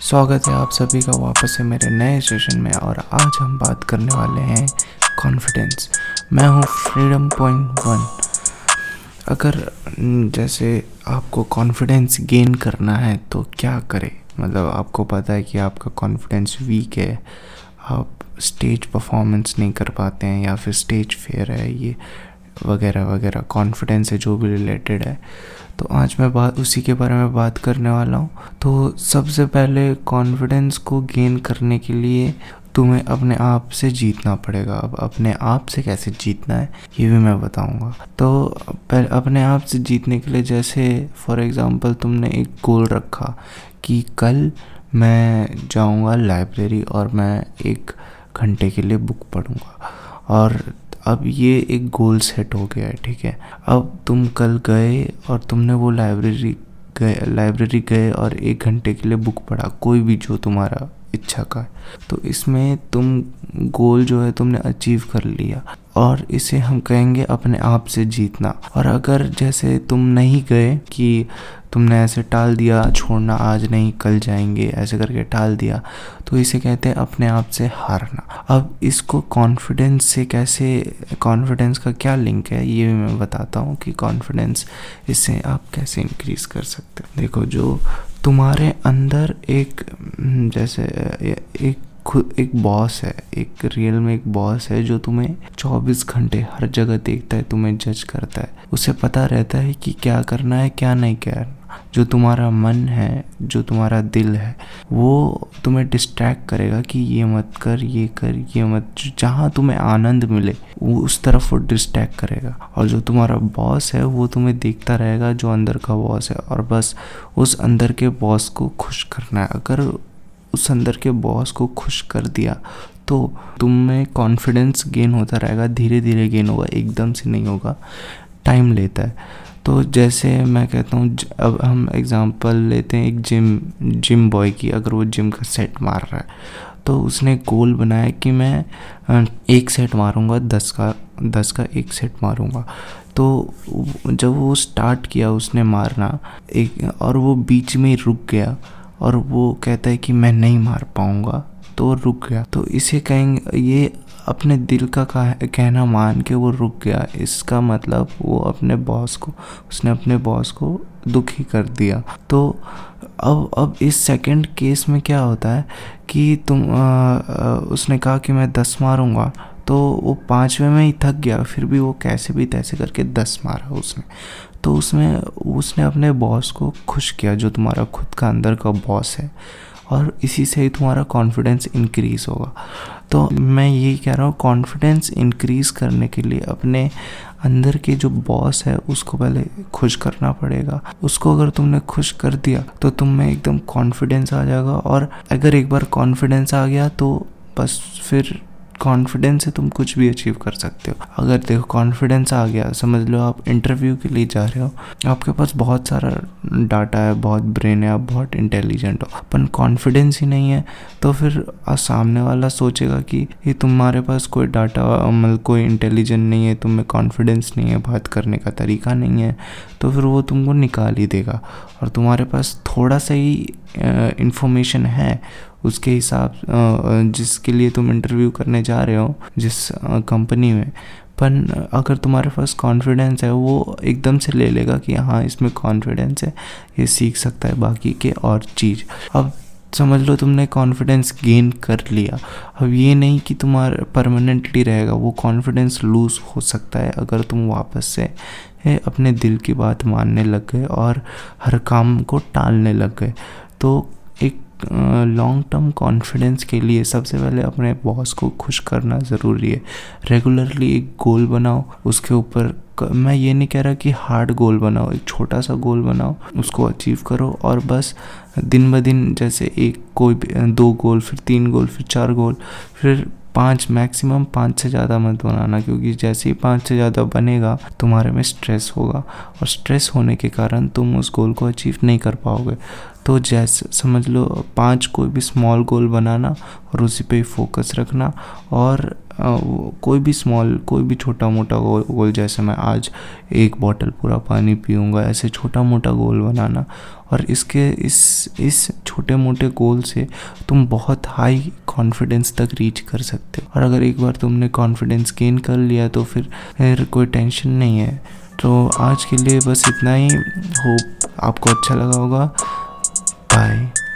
स्वागत है आप सभी का वापस से मेरे नए सेशन में और आज हम बात करने वाले हैं कॉन्फिडेंस मैं हूँ फ्रीडम पॉइंट वन अगर जैसे आपको कॉन्फिडेंस गेन करना है तो क्या करें? मतलब आपको पता है कि आपका कॉन्फिडेंस वीक है, आप स्टेज परफॉर्मेंस नहीं कर पाते हैं या फिर स्टेज फेयर है, ये वगैरह वगैरह कॉन्फिडेंस है, जो भी रिलेटेड है। तो आज मैं बात, उसी के बारे में बात करने वाला हूँ। तो सबसे पहले कॉन्फिडेंस को गेन करने के लिए तुम्हें अपने आप से जीतना पड़ेगा। अब अपने आप से कैसे जीतना है, ये भी मैं बताऊँगा। तो पहले अपने आप से जीतने के लिए जैसे फॉर एग्ज़ाम्पल तुमने एक गोल रखा कि कल मैं जाऊँगा लाइब्रेरी और मैं एक घंटे के लिए बुक पढ़ूँगा। और अब ये एक गोल सेट हो गया है, ठीक है? अब तुम कल गए और तुमने वो लाइब्रेरी गए लाइब्रेरी गए और एक घंटे के लिए बुक पढ़ा, कोई भी जो तुम्हारा इच्छा का है। तो इसमें तुम गोल जो है तुमने अचीव कर लिया और इसे हम कहेंगे अपने आप से जीतना। और अगर जैसे तुम नहीं गए कि तुमने ऐसे टाल दिया, छोड़ना आज नहीं, कल जाएँगे, ऐसे करके टाल दिया तो इसे कहते हैं अपने आप से हारना। अब इसको कॉन्फिडेंस से कैसे कॉन्फिडेंस का क्या लिंक है, ये भी मैं बताता हूँ कि कॉन्फिडेंस इससे आप कैसे इंक्रीज कर सकते हो। देखो जो तुम्हारे अंदर एक जैसे एक खुद एक बॉस है, एक रियल में एक बॉस है जो तुम्हें 24 घंटे हर जगह देखता है, तुम्हें जज करता है। उसे पता रहता है कि क्या करना है, क्या नहीं करना। जो तुम्हारा मन है, जो तुम्हारा दिल है, वो तुम्हें डिस्ट्रैक्ट करेगा कि ये मत कर, ये कर, ये मत। जहाँ तुम्हें आनंद मिले, वो उस तरफ़ वो डिस्ट्रैक्ट करेगा। और जो तुम्हारा बॉस है, वो तुम्हें देखता रहेगा जो अंदर का बॉस है। और बस उस अंदर के बॉस को खुश करना है। अगर उस अंदर के बॉस को खुश कर दिया तो तुम में कॉन्फिडेंस गेन होता रहेगा धीरे धीरे गेन होगा, एकदम से नहीं होगा। टाइम लेता है। तो जैसे मैं कहता हूँ अब हम एग्ज़ाम्पल लेते हैं एक जिम जिम बॉय की, अगर वो जिम का सेट मार रहा है। तो उसने गोल बनाया कि मैं एक सेट मारूँगा, दस का दस का एक सेट मारूँगा। तो जब वो स्टार्ट किया उसने मारना, एक, और वो बीच में रुक गया, और वो कहता है कि मैं नहीं मार पाऊँगा तो रुक गया। तो इसे कहेंगे, ये अपने दिल का कहना मान के वो रुक गया। इसका मतलब वो अपने बॉस को उसने अपने बॉस को दुखी कर दिया। तो अब अब इस सेकंड केस में क्या होता है कि तुम आ, आ, उसने कहा कि मैं दस मारूँगा। तो वो पाँचवें में ही थक गया फिर भी वो कैसे भी तैसे करके दस मारा उसने। तो उसमें उसने अपने बॉस को खुश किया जो तुम्हारा खुद का अंदर का बॉस है। और इसी से ही तुम्हारा कॉन्फिडेंस इंक्रीज होगा। तो मैं यही कह रहा हूँ कॉन्फिडेंस इंक्रीज करने के लिए अपने अंदर के जो बॉस है, उसको पहले खुश करना पड़ेगा। उसको अगर तुमने खुश कर दिया तो तुम में एकदम कॉन्फिडेंस आ जाएगा और अगर एक बार कॉन्फिडेंस आ गया तो बस फिर कॉन्फिडेंस से तुम कुछ भी अचीव कर सकते हो। अगर देखो कॉन्फिडेंस आ गया, समझ लो आप इंटरव्यू के लिए जा रहे हो, आपके पास बहुत सारा डाटा है, बहुत ब्रेन है, आप बहुत इंटेलिजेंट हो, पर कॉन्फिडेंस ही नहीं है तो फिर सामने वाला सोचेगा कि ये तुम्हारे पास कोई डाटा मतलब कोई इंटेलिजेंट नहीं है, तुम्हें कॉन्फिडेंस नहीं है, बात करने का तरीका नहीं है तो फिर वो तुमको निकाल ही देगा। और तुम्हारे पास थोड़ा सा ही इंफॉर्मेशन है, उसके हिसाब जिसके लिए तुम इंटरव्यू करने जा रहे हो, जिस कंपनी में। पर अगर तुम्हारे पास कॉन्फिडेंस है, वो एकदम से ले लेगा कि हाँ इसमें कॉन्फिडेंस है, ये सीख सकता है बाकी के और चीज़। अब समझ लो तुमने कॉन्फिडेंस गेन कर लिया। अब ये नहीं कि तुम्हारा परमानेंटली रहेगा, वो कॉन्फिडेंस लूज हो सकता है अगर तुम वापस से अपने दिल की बात मानने लग गए और हर काम को टालने लग गए। तो एक लॉन्ग टर्म कॉन्फिडेंस के लिए सबसे पहले अपने बॉस को खुश करना ज़रूरी है। रेगुलरली एक गोल बनाओ, उसके ऊपर मैं ये नहीं कह रहा कि हार्ड गोल बनाओ, एक छोटा सा गोल बनाओ, उसको अचीव करो और बस दिन ब दिन जैसे एक कोई दो गोल फिर तीन गोल फिर चार गोल फिर पाँच मैक्सिमम पाँच से ज़्यादा मत बनाना क्योंकि जैसे ही पाँच से ज़्यादा बनेगा, तुम्हारे में स्ट्रेस होगा और स्ट्रेस होने के कारण तुम उस गोल को अचीव नहीं कर पाओगे। तो जैसे, समझ लो, पाँच कोई भी स्मॉल गोल बनाना और उसी पे फोकस रखना और कोई भी स्मॉल कोई भी छोटा मोटा गोल गोल जैसे मैं आज एक बॉटल पूरा पानी पीऊँगा, ऐसे छोटा मोटा गोल बनाना और इसके, इस इस छोटे मोटे गोल से तुम बहुत हाई कॉन्फिडेंस तक रीच कर सकते हो। और अगर एक बार तुमने कॉन्फिडेंस गेन कर लिया तो फिर फिर कोई टेंशन नहीं है। तो आज के लिए बस इतना ही। होप आपको अच्छा लगा होगा। बाय